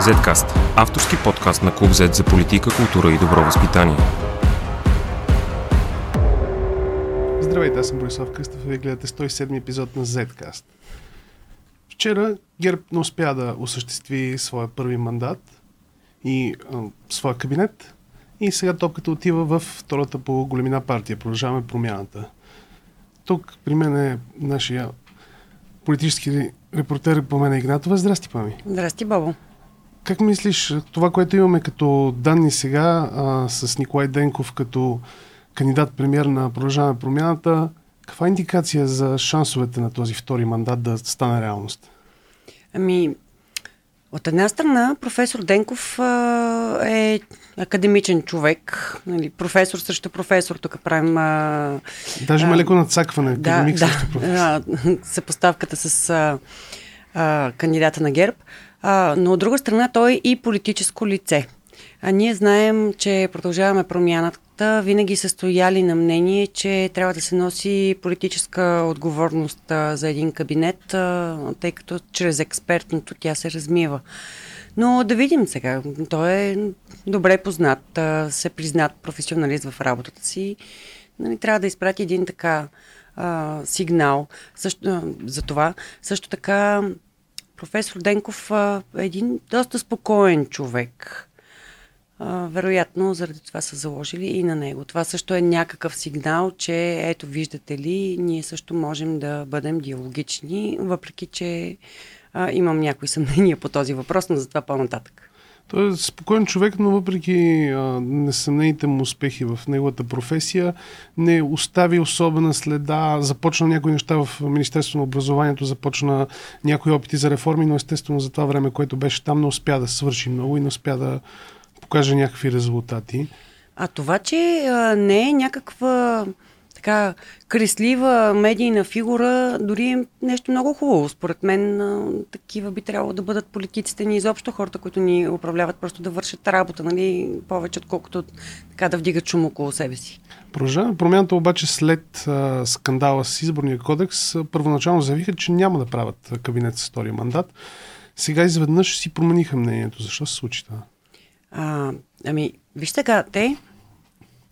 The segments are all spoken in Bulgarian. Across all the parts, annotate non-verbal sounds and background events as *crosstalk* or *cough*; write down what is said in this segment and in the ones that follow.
Zcast – авторски подкаст на Клуб Z за политика, култура и добро възпитание. Здравейте, аз съм Борислав Кръстов и вие гледате 107 епизод на Zcast. Вчера ГЕРБ не успя да осъществи своя първи мандат и а, своя кабинет и сега топката отива в втората по големина партия. Продължаваме промяната. Тук при мен е нашия политически репортер по мен Игнатова. Здрасти, Пами. Здрасти, Бобо. Как мислиш, това, което имаме като данни сега а, с Николай Денков като кандидат премьер на Продължаваме промяната, каква е индикация за шансовете на този втори мандат да стане реалност? Ами, от една страна, професор Денков а, е академичен човек, нали, професор срещу професор, тук правим... А, Даже има леко надцакване, академик да, срещу професор. Да, *laughs* съпоставката с а, а, кандидата на ГЕРБ. А, но от друга страна, той е и политическо лице. А ние знаем, че продължаваме промяната. Винаги са стояли на мнение, че трябва да се носи политическа отговорност а, за един кабинет, а, тъй като чрез експертното тя се размива. Но да видим сега. Той е добре познат, а, се признат професионалист в работата си. Нали, трябва да изпрати един така а, сигнал също, а, за това. Също така професор Денков е един доста спокоен човек. Вероятно, заради това са заложили и на него. Това също е някакъв сигнал, че ето, виждате ли, ние също можем да бъдем диалогични, въпреки че а, имам някои съмнения по този въпрос, но за това по-нататък. Той е спокоен човек, но въпреки а, несъмнените му успехи в неговата професия, не остави особена следа. Започна някои неща в Министерството на образованието, започна някои опити за реформи, но естествено за това време, което беше там, не успя да свърши много и не успя да покаже някакви резултати. А това, че а, не е някаква така креслива медийна фигура, дори е нещо много хубаво. Според мен такива би трябвало да бъдат политиците ни изобщо, хората, които ни управляват, просто да вършат работа, нали, повече отколкото така да вдигат шум около себе си. Продължава промяната обаче след а, скандала с изборния кодекс, а, първоначално заявиха, че няма да правят кабинет с втория мандат. Сега изведнъж си промениха мнението. Защо се случи това? А, ами, вижте сега, те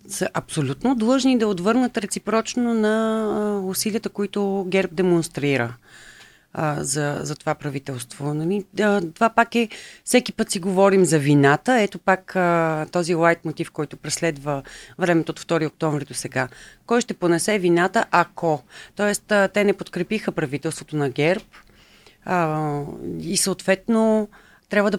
са абсолютно длъжни да отвърнат реципрочно на усилията, които ГЕРБ демонстрира за, за това правителство. Нали? Това пак е, всеки път си говорим за вината. Ето пак този лайт мотив, който преследва времето от 2 октомври до сега. Кой ще понесе вината, ако? Тоест, те не подкрепиха правителството на ГЕРБ и съответно трябва да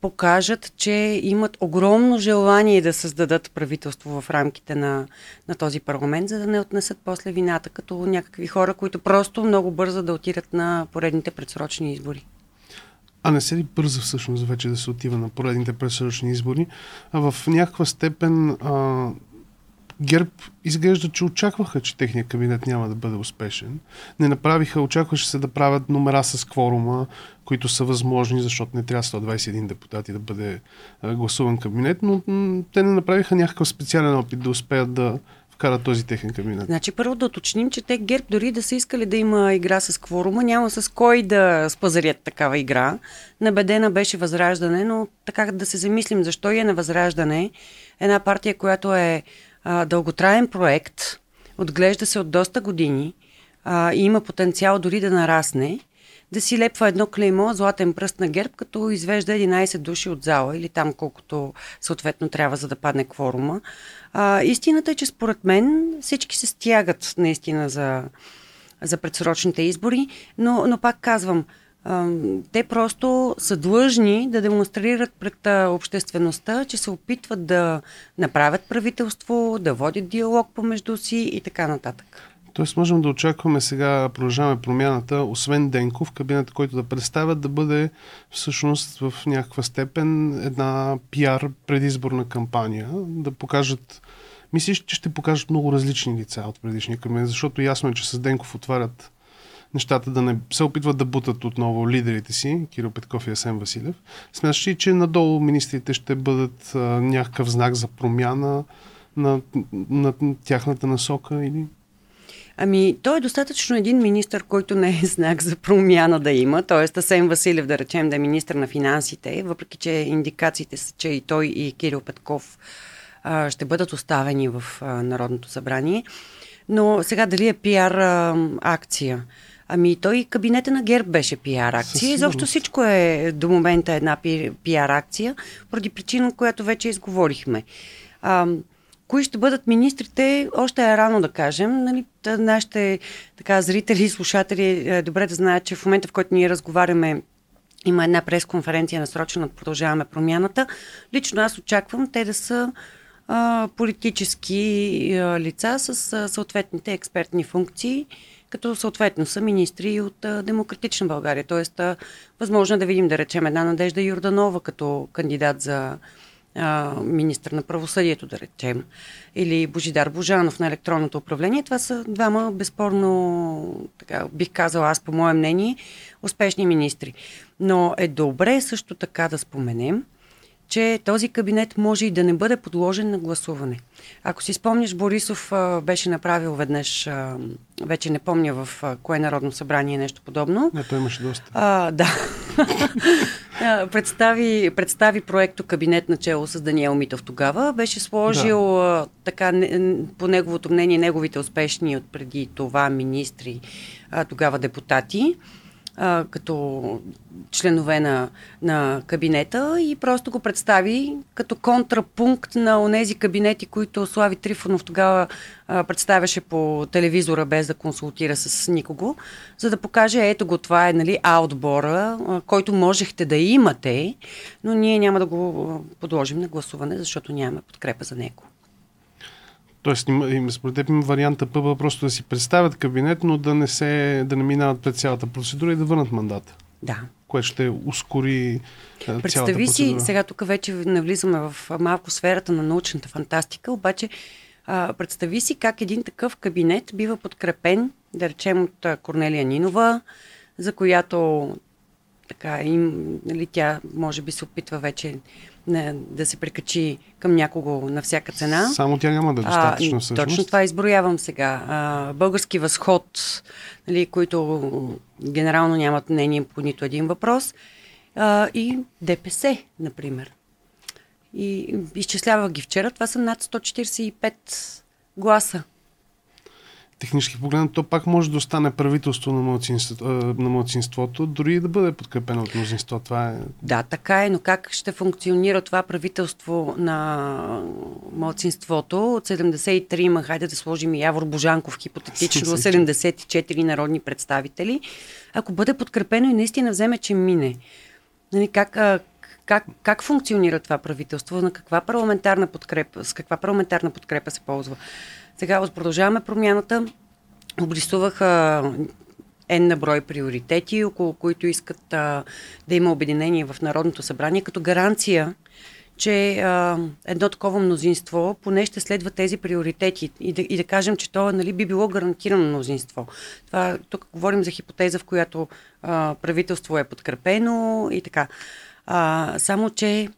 покажат, че имат огромно желание да създадат правителство в рамките на, на този парламент, за да не отнесат после вината като някакви хора, които просто много бързо да отидат на поредните предсрочни избори. А не се ли бърза всъщност вече да се отива на поредните предсрочни избори? А в някаква степен а, ГЕРБ изглежда, че очакваха, че техният кабинет няма да бъде успешен. Не направиха, очакваше се да правят номера с кворума, които са възможни, защото не трябва 121 депутати да бъде гласуван кабинет, но те не направиха някакъв специален опит да успеят да вкарат този техен кабинет. Значи първо да уточним, че те ГЕРБ дори да са искали да има игра с кворума, няма с кой да спазарят такава игра. Набедена беше Възраждане, но така да се замислим защо е на Възраждане една партия, която е а, дълготраен проект, отглежда се от доста години а, и има потенциал дори да нарасне, да си лепва едно клеймо, златен пръст на герб, като извежда 11 души от зала или там колкото съответно трябва за да падне кворума. А, истината е, че според мен всички се стягат наистина за, за предсрочните избори, но, но пак казвам, те просто са длъжни да демонстрират пред обществеността, че се опитват да направят правителство, да водят диалог помежду си и така нататък. Тоест можем да очакваме сега, продължаваме промяната, освен Денков, кабинет, който да представят да бъде всъщност в някаква степен една пиар предизборна кампания, да покажат Мислиш, че ще покажат много различни лица от предишния кабинет, защото ясно е, че с Денков отварят нещата да не се опитват да бутат отново лидерите си, Кирил Петков и Асен Василев. Смяташ ли, че надолу министрите ще бъдат а, някакъв знак за промяна на, на, на тяхната насока или? Ами, той е достатъчно един министр, който не е знак за промяна да има, т.е. Асен Василев, да речем, да е министр на финансите, въпреки че индикациите са, че и той и Кирил Петков а, ще бъдат оставени в а, Народното събрание. Но сега дали е пиар а, акция? Ами той кабинета на ГЕРБ беше пиар акция. Изобщо всичко е до момента една пи, пиар акция, поради причина, която вече изговорихме. А, кои ще бъдат министрите, още е рано да кажем. Нали, нашите така, зрители и слушатели е добре да знаят, че в момента, в който ние разговаряме има една пресконференция насрочена от Продължаваме промяната. Лично аз очаквам те да са а, политически а, лица с а, съответните експертни функции, като съответно са министри от а, Демократична България. Тоест, а, възможно е да видим, да речем, една Надежда Юрданова като кандидат за а, министр на правосъдието, да речем, или Божидар Божанов на електронното управление. Това са двама, безспорно, така, бих казала аз по мое мнение, успешни министри. Но е добре също така да споменем, че този кабинет може и да не бъде подложен на гласуване. Ако си спомняш, Борисов а, беше направил веднъж, а, вече не помня в а, кое Народно събрание нещо подобно. Не, той имаше доста. А, да. *laughs* представи, представи проекто кабинет начало с Даниел Митов тогава. Беше сложил да. така, по неговото мнение, неговите успешни от преди това министри, а, тогава депутати а, като членове на, на кабинета и просто го представи като контрапункт на онези кабинети, които Слави Трифонов тогава а, представяше по телевизора без да консултира с никого, за да покаже ето го, това е нали, А а, който можехте да имате, но ние няма да го подложим на гласуване, защото нямаме подкрепа за него. Тоест, има, според теб има варианта първа просто да си представят кабинет, но да не, се, да не минават пред цялата процедура и да върнат мандата. Да. Което ще ускори цялата Представи си, сега тук вече навлизаме в малко сферата на научната фантастика, обаче а, представи си как един такъв кабинет бива подкрепен, да речем от Корнелия Нинова, за която така, им, нали, тя може би се опитва вече не, да се прикачи към някого на всяка цена. Само тя няма да е достатъчно а, всъщност. Точно това изброявам сега. А, български възход, нали, които генерално нямат мнение по нито един въпрос. А, и ДПС, например. И изчислявах ги вчера. Това са над 145 гласа технически погледнато, то пак може да остане правителство на, младсинство, на младсинството, дори и да бъде подкрепено от мнозинство. Това е... Да, така е, но как ще функционира това правителство на младсинството? От 73 има, хайде да сложим и Явор Божанков, хипотетично *laughs* 74 народни представители. Ако бъде подкрепено и наистина вземе, че мине, нали, как, как, как функционира това правителство? На каква парламентарна подкрепа, с каква парламентарна подкрепа се ползва? Сега продължаваме промяната. Обрисуваха N на брой приоритети, около които искат а, да има обединение в Народното събрание, като гаранция, че а, едно такова мнозинство поне ще следва тези приоритети и да, и да кажем, че то нали, би било гарантирано мнозинство. Това, тук говорим за хипотеза, в която а, правителство е подкрепено и така. А, само, че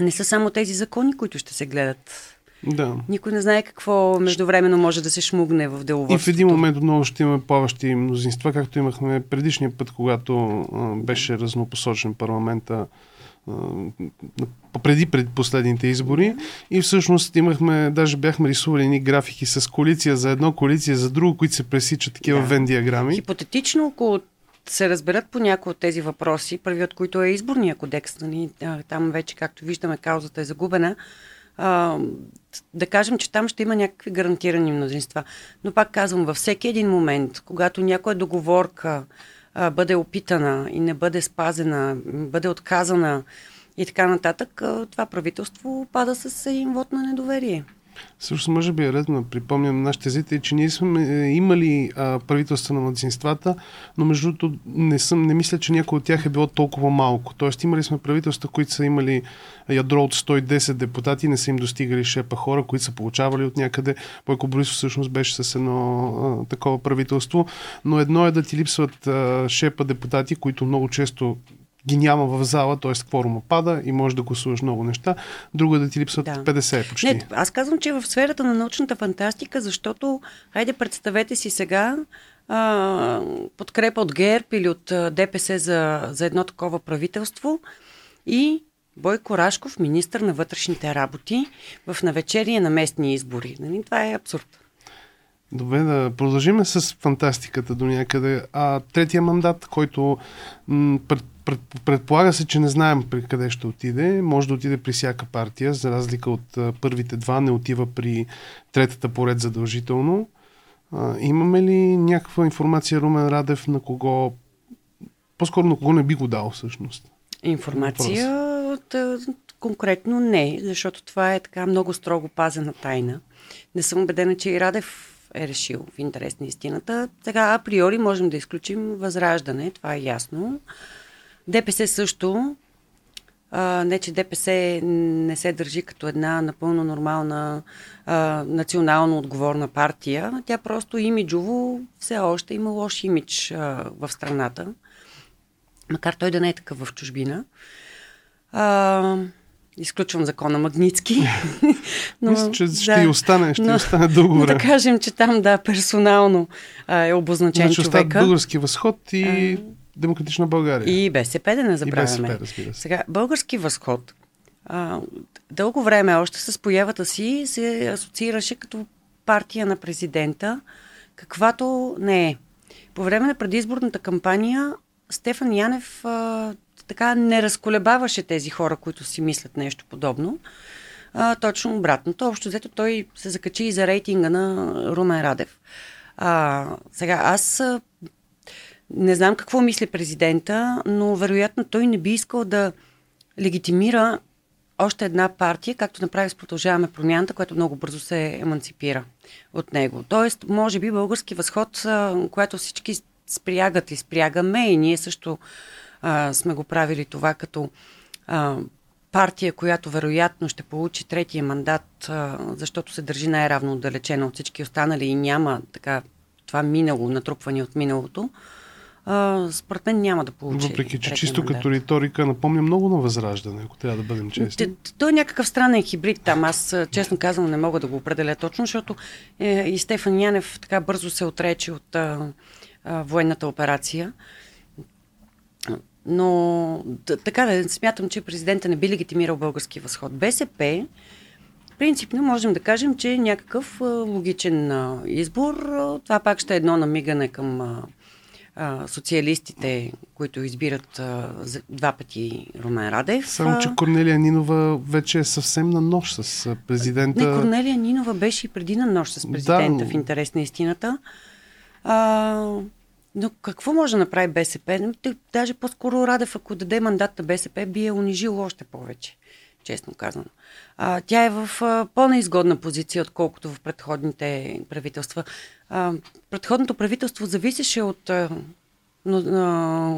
не са само тези закони, които ще се гледат да. Никой не знае какво междувременно може да се шмугне в деловодството. И в един момент отново ще имаме плаващи мнозинства, както имахме предишния път, когато а, беше разнопосочен парламента преди пред последните избори и всъщност имахме, даже бяхме рисували ни графики с коалиция за едно, коалиция за друго, които се пресичат такива да. вен диаграми. Хипотетично, ако се разберат по някои от тези въпроси, първи от които е изборния кодекс, нали, там вече, както виждаме, каузата е загубена, а, да кажем, че там ще има някакви гарантирани мнозинства. Но пак казвам, във всеки един момент, когато някоя договорка а, бъде опитана и не бъде спазена, бъде отказана и така нататък, а, това правителство пада с един вод на недоверие. Също може би е редно да припомням нашите зрители, че ние сме е, имали а, правителства на младсинствата, но между другото не, съм, не мисля, че някой от тях е било толкова малко. Тоест имали сме правителства, които са имали ядро от 110 депутати, не са им достигали шепа хора, които са получавали от някъде. Бойко Борисов всъщност беше с едно а, такова правителство, но едно е да ти липсват а, шепа депутати, които много често ги няма в зала, т.е. кворума пада и можеш да гласуваш много неща. Друго е да ти липсват да. 50 почти. Не, аз казвам, че е в сферата на научната фантастика, защото, хайде представете си сега, а, подкрепа от ГЕРП или от ДПС за, за едно такова правителство и Бойко Рашков, министър на вътрешните работи, в навечерие на местни избори. Нали? Това е абсурд. Добре, да продължим с фантастиката до някъде. А третия мандат, който м- пред, пред, предполага се, че не знаем при къде ще отиде, може да отиде при всяка партия, за разлика от а, първите два, не отива при третата поред задължително. А, имаме ли някаква информация Румен Радев на кого, по-скоро на кого не би го дал всъщност? Информация от, конкретно не, защото това е така много строго пазена тайна. Не съм убедена, че и Радев е решил в интерес на истината. Сега априори можем да изключим възраждане, това е ясно. ДПС също. А, не, че ДПС не се държи като една напълно нормална а, национално отговорна партия. Тя просто имиджово все още има лош имидж а, в страната. Макар той да не е такъв в чужбина. А, Изключвам закона Магницки. *laughs* но, Мисля, че ще да, остане, ще но, остане дълго *laughs* време. Да кажем, че там, да, персонално а, е обозначен значи, човека. български възход и а, Демократична България. И БСП, да не забравяме. И БСП, разбира се. Сега, български възход а, дълго време още с появата си се асоциираше като партия на президента, каквато не е. По време на предизборната кампания Стефан Янев а, така не разколебаваше тези хора, които си мислят нещо подобно. А, точно обратното. Общо взето той се закачи и за рейтинга на Румен Радев. А, сега, аз не знам какво мисли президента, но вероятно той не би искал да легитимира още една партия, както направи с Продължаваме промяната, която много бързо се еманципира от него. Тоест, може би български възход, която всички спрягат и спрягаме и ние също а, сме го правили това като а, партия, която вероятно ще получи третия мандат, а, защото се държи най-равно отдалечена от всички останали и няма така това минало, натрупване от миналото, а, според мен няма да получи. Въпреки, че чисто мандат. като риторика напомня много на възраждане, ако трябва да бъдем честни. Той е някакъв странен хибрид там. Аз, честно казвам, не мога да го определя точно, защото е, и Стефан Янев така бързо се отрече от а, а, военната операция. Но така да смятам, че президента не би легитимирал български възход. БСП, принципно можем да кажем, че е някакъв логичен избор. Това пак ще е едно намигане към социалистите, които избират два пъти Румен Радев. Само, че Корнелия Нинова вече е съвсем на нощ с президента. Не, Корнелия Нинова беше и преди на нощ с президента да, в интерес на истината. А, но какво може да направи БСП? Даже по-скоро Радев, ако даде мандат на БСП, би е унижил още повече, честно казано. А, тя е в а, по-неизгодна позиция, отколкото в предходните правителства. А, предходното правителство зависеше от, а,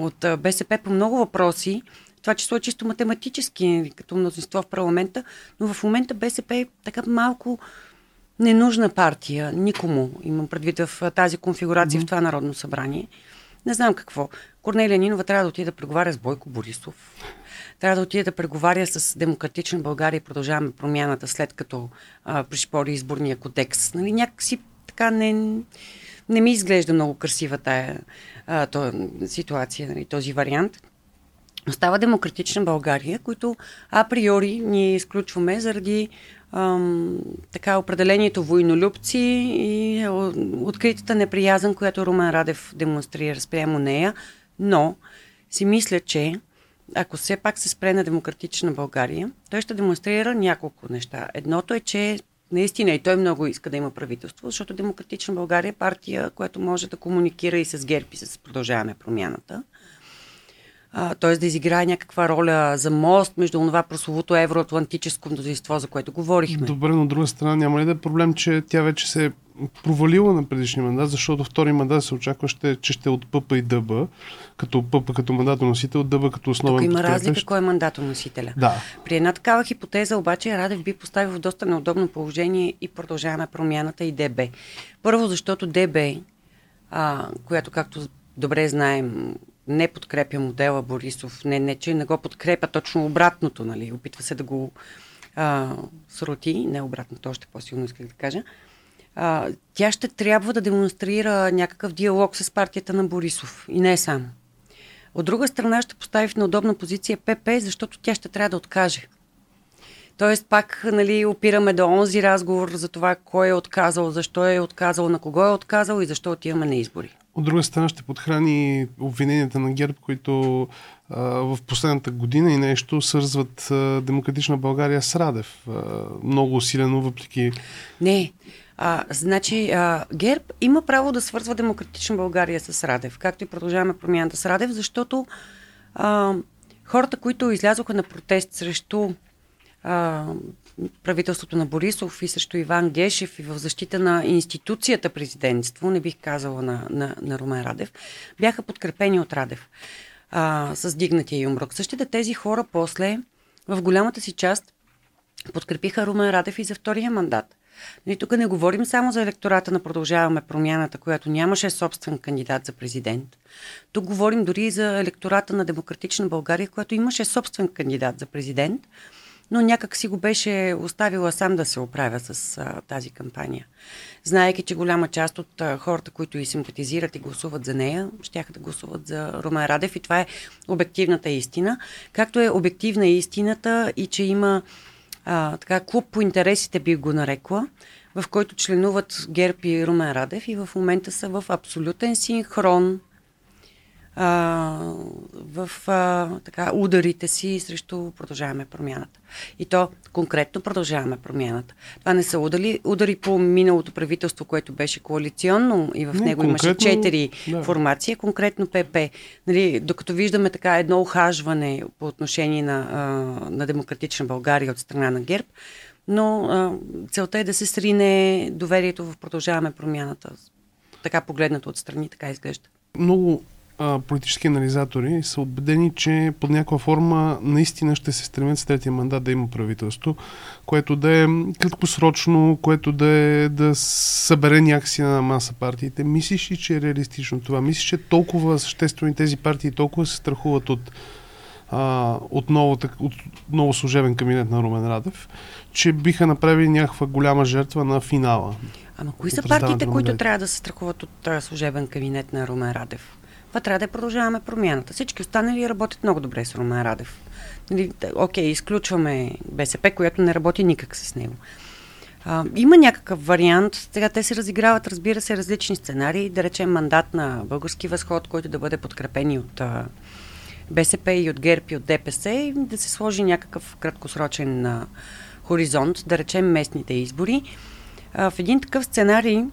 от БСП по много въпроси, това число е чисто математически, като мнозинство в парламента, но в момента БСП е така малко ненужна партия, никому, имам предвид в тази конфигурация mm-hmm. в това Народно събрание. Не знам какво. Корнелия Нинова трябва да отиде да преговаря с Бойко Борисов. Трябва да отиде да преговаря с Демократична България и продължаваме промяната, след като а, пришпори изборния кодекс. Нали, някакси така не, не ми изглежда много красива тая а, то, ситуация, нали, този вариант. Остава Демократична България, които априори ние изключваме заради ам, така определението войнолюбци и откритата неприязан, която Румен Радев демонстрира спрямо нея, но си мисля, че ако все пак се спре на демократична България, той ще демонстрира няколко неща. Едното е, че наистина и той много иска да има правителство, защото Демократична България е партия, която може да комуникира и с ГЕРБ и с продължаваме промяната т.е. да изиграе някаква роля за мост между това прословото евроатлантическо мнозинство, за което говорихме. Добре, но от друга страна няма ли да е проблем, че тя вече се е провалила на предишния мандат, защото втори мандат се очаква, ще, че ще е от ПП и ДБ, като ПП като мандатоносител, ДБ като основен Тук има разлика кой е мандатоносителя. Да. При една такава хипотеза обаче Радев би поставил в доста неудобно положение и продължаваме промяната и ДБ. Първо, защото ДБ, а, която както добре знаем, не подкрепя модела Борисов, не, не че не го подкрепя точно обратното, нали, опитва се да го а, сроти, не обратното, още по-силно исках да кажа, а, тя ще трябва да демонстрира някакъв диалог с партията на Борисов и не само. От друга страна ще постави в неудобна позиция ПП, защото тя ще трябва да откаже. Тоест пак нали, опираме до онзи разговор за това кой е отказал, защо е отказал, на кого е отказал и защо отиваме на избори. От друга страна ще подхрани обвиненията на ГЕРБ, които а, в последната година и нещо свързват а, Демократична България с Радев. А, много усилено, въпреки... Не, а, значи, а, ГЕРБ има право да свързва Демократична България с Радев, както и продължаваме промяната с Радев, защото а, хората, които излязоха на протест срещу правителството на Борисов и срещу Иван Гешев и в защита на институцията президентство, не бих казала на, на, на Румен Радев, бяха подкрепени от Радев а, с дигнатия юмрук. Същите тези хора после, в голямата си част, подкрепиха Румен Радев и за втория мандат. Нали, тук не говорим само за електората на Продължаваме промяната, която нямаше собствен кандидат за президент. Тук говорим дори и за електората на Демократична България, която имаше собствен кандидат за президент, но някак си го беше оставила сам да се оправя с а, тази кампания. Знаеки, че голяма част от а, хората, които и симпатизират и гласуват за нея, ще да гласуват за Румен Радев и това е обективната истина. Както е обективна истината и че има а, така, клуб по интересите би го нарекла, в който членуват Герб и Румен Радев и в момента са в абсолютен синхрон а, в а, така, ударите си срещу продължаваме промяната. И то конкретно продължаваме промяната. Това не са удари, удари по миналото правителство, което беше коалиционно и в не, него имаше четири да. формации, конкретно ПП. Нали, докато виждаме така едно ухажване по отношение на, а, на демократична България от страна на ГЕРБ, но а, целта е да се срине доверието в продължаваме промяната. Така погледнато отстрани, така изглежда. Много а, политически анализатори са убедени, че под някаква форма наистина ще се стремят с третия мандат да има правителство, което да е краткосрочно, което да, е, да събере някакси на маса партиите. Мислиш ли, че е реалистично това? Мислиш, че толкова съществени тези партии толкова се страхуват от а, от, ново, от ново служебен кабинет на Румен Радев, че биха направили някаква голяма жертва на финала. Ама кои са партиите, които трябва да се страхуват от служебен кабинет на Румен Радев? Това трябва да продължаваме промяната. Всички останали работят много добре с Румен Радев. Нали, окей, изключваме БСП, която не работи никак с него. А, има някакъв вариант. Сега те се разиграват, разбира се, различни сценарии. Да речем мандат на Български възход, който да бъде подкрепен от а, БСП и от ГЕРБ и от ДПС и да се сложи някакъв краткосрочен а, хоризонт, да речем местните избори. А, в един такъв сценарий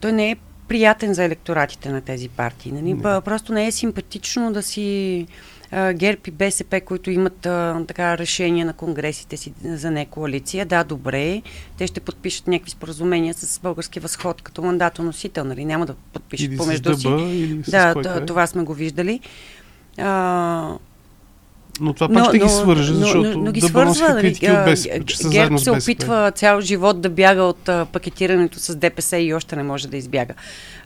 той не е приятен за електоратите на тези партии. Нали? Не. Просто не е симпатично да си а, ГЕРБ и БСП, които имат а, така решение на конгресите си за не коалиция. Да, добре, те ще подпишат някакви споразумения с Български възход като мандатоносител. Нали? Няма да подпишат или помежду си. Или да, това сме го виждали. А, но това пак но, ще но, ги свърже, защото но, но, но ги свързва, нали, критики от БСП, че са ГЕРБ се опитва цял живот да бяга от а, пакетирането с ДПС и още не може да избяга.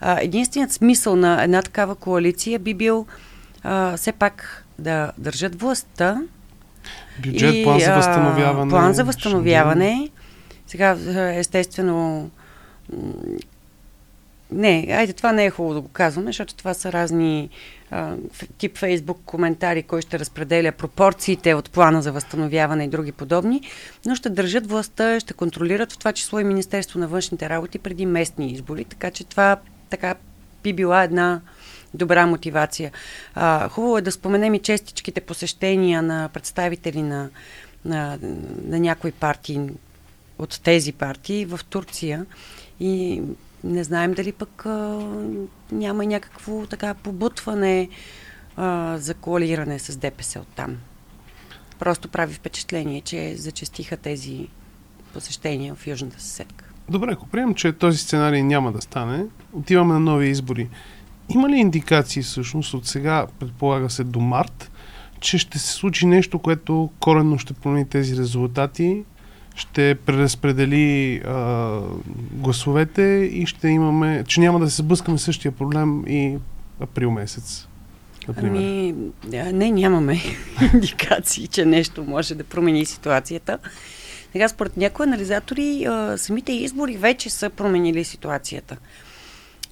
А, единственият смисъл на една такава коалиция би бил а, все пак да държат властта. Бюджет, и, план за възстановяване. План за възстановяване. Сега, естествено, не, айде, това не е хубаво да го казваме, защото това са разни а, тип Фейсбук коментари, кой ще разпределя пропорциите от плана за възстановяване и други подобни, но ще държат властта, ще контролират в това число и Министерство на външните работи преди местни избори, така че това така би била една добра мотивация. А, хубаво е да споменем и честичките посещения на представители на, на, на някои партии от тези партии в Турция и не знаем дали пък а, няма някакво така побутване а, за коалиране с ДПС от там. Просто прави впечатление, че зачастиха тези посещения в Южната съседка. Добре, ако приемем, че този сценарий няма да стане, отиваме на нови избори. Има ли индикации всъщност от сега, предполага се до март, че ще се случи нещо, което коренно ще промени тези резултати ще преразпредели а, гласовете и ще имаме, че няма да се сблъскаме същия проблем и април месец. Ами, не, нямаме *laughs* индикации, че нещо може да промени ситуацията. Сега, според някои анализатори, самите избори вече са променили ситуацията.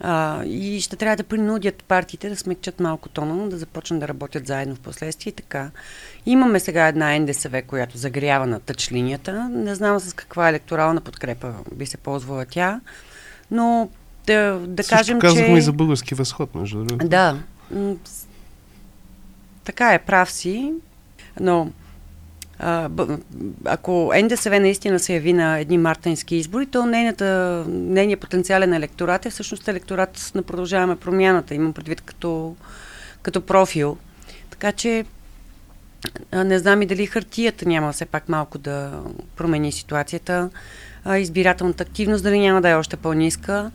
А, и ще трябва да принудят партиите да смекчат малко тона, да започнат да работят заедно в последствие и така. Имаме сега една НДСВ, която загрява на тъч линията. Не знам с каква електорална подкрепа би се ползвала тя, но да, да Също кажем, казахме че... и за български възход, между другото. Да. Така е, прав си, но ако НДСВ наистина се яви на едни мартински избори, то нейната, нейният потенциален електорат е всъщност електорат на продължаваме промяната. Имам предвид като, като профил. Така че не знам и дали хартията няма все пак малко да промени ситуацията. Избирателната активност дали няма да е още по-ниска,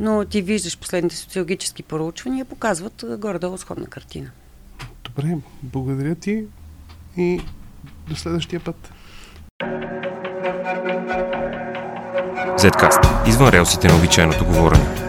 но ти виждаш последните социологически проучвания показват горе-долу сходна картина. Добре, благодаря ти и до следващия път. Zcast. Извън релсите на обичайното говорене.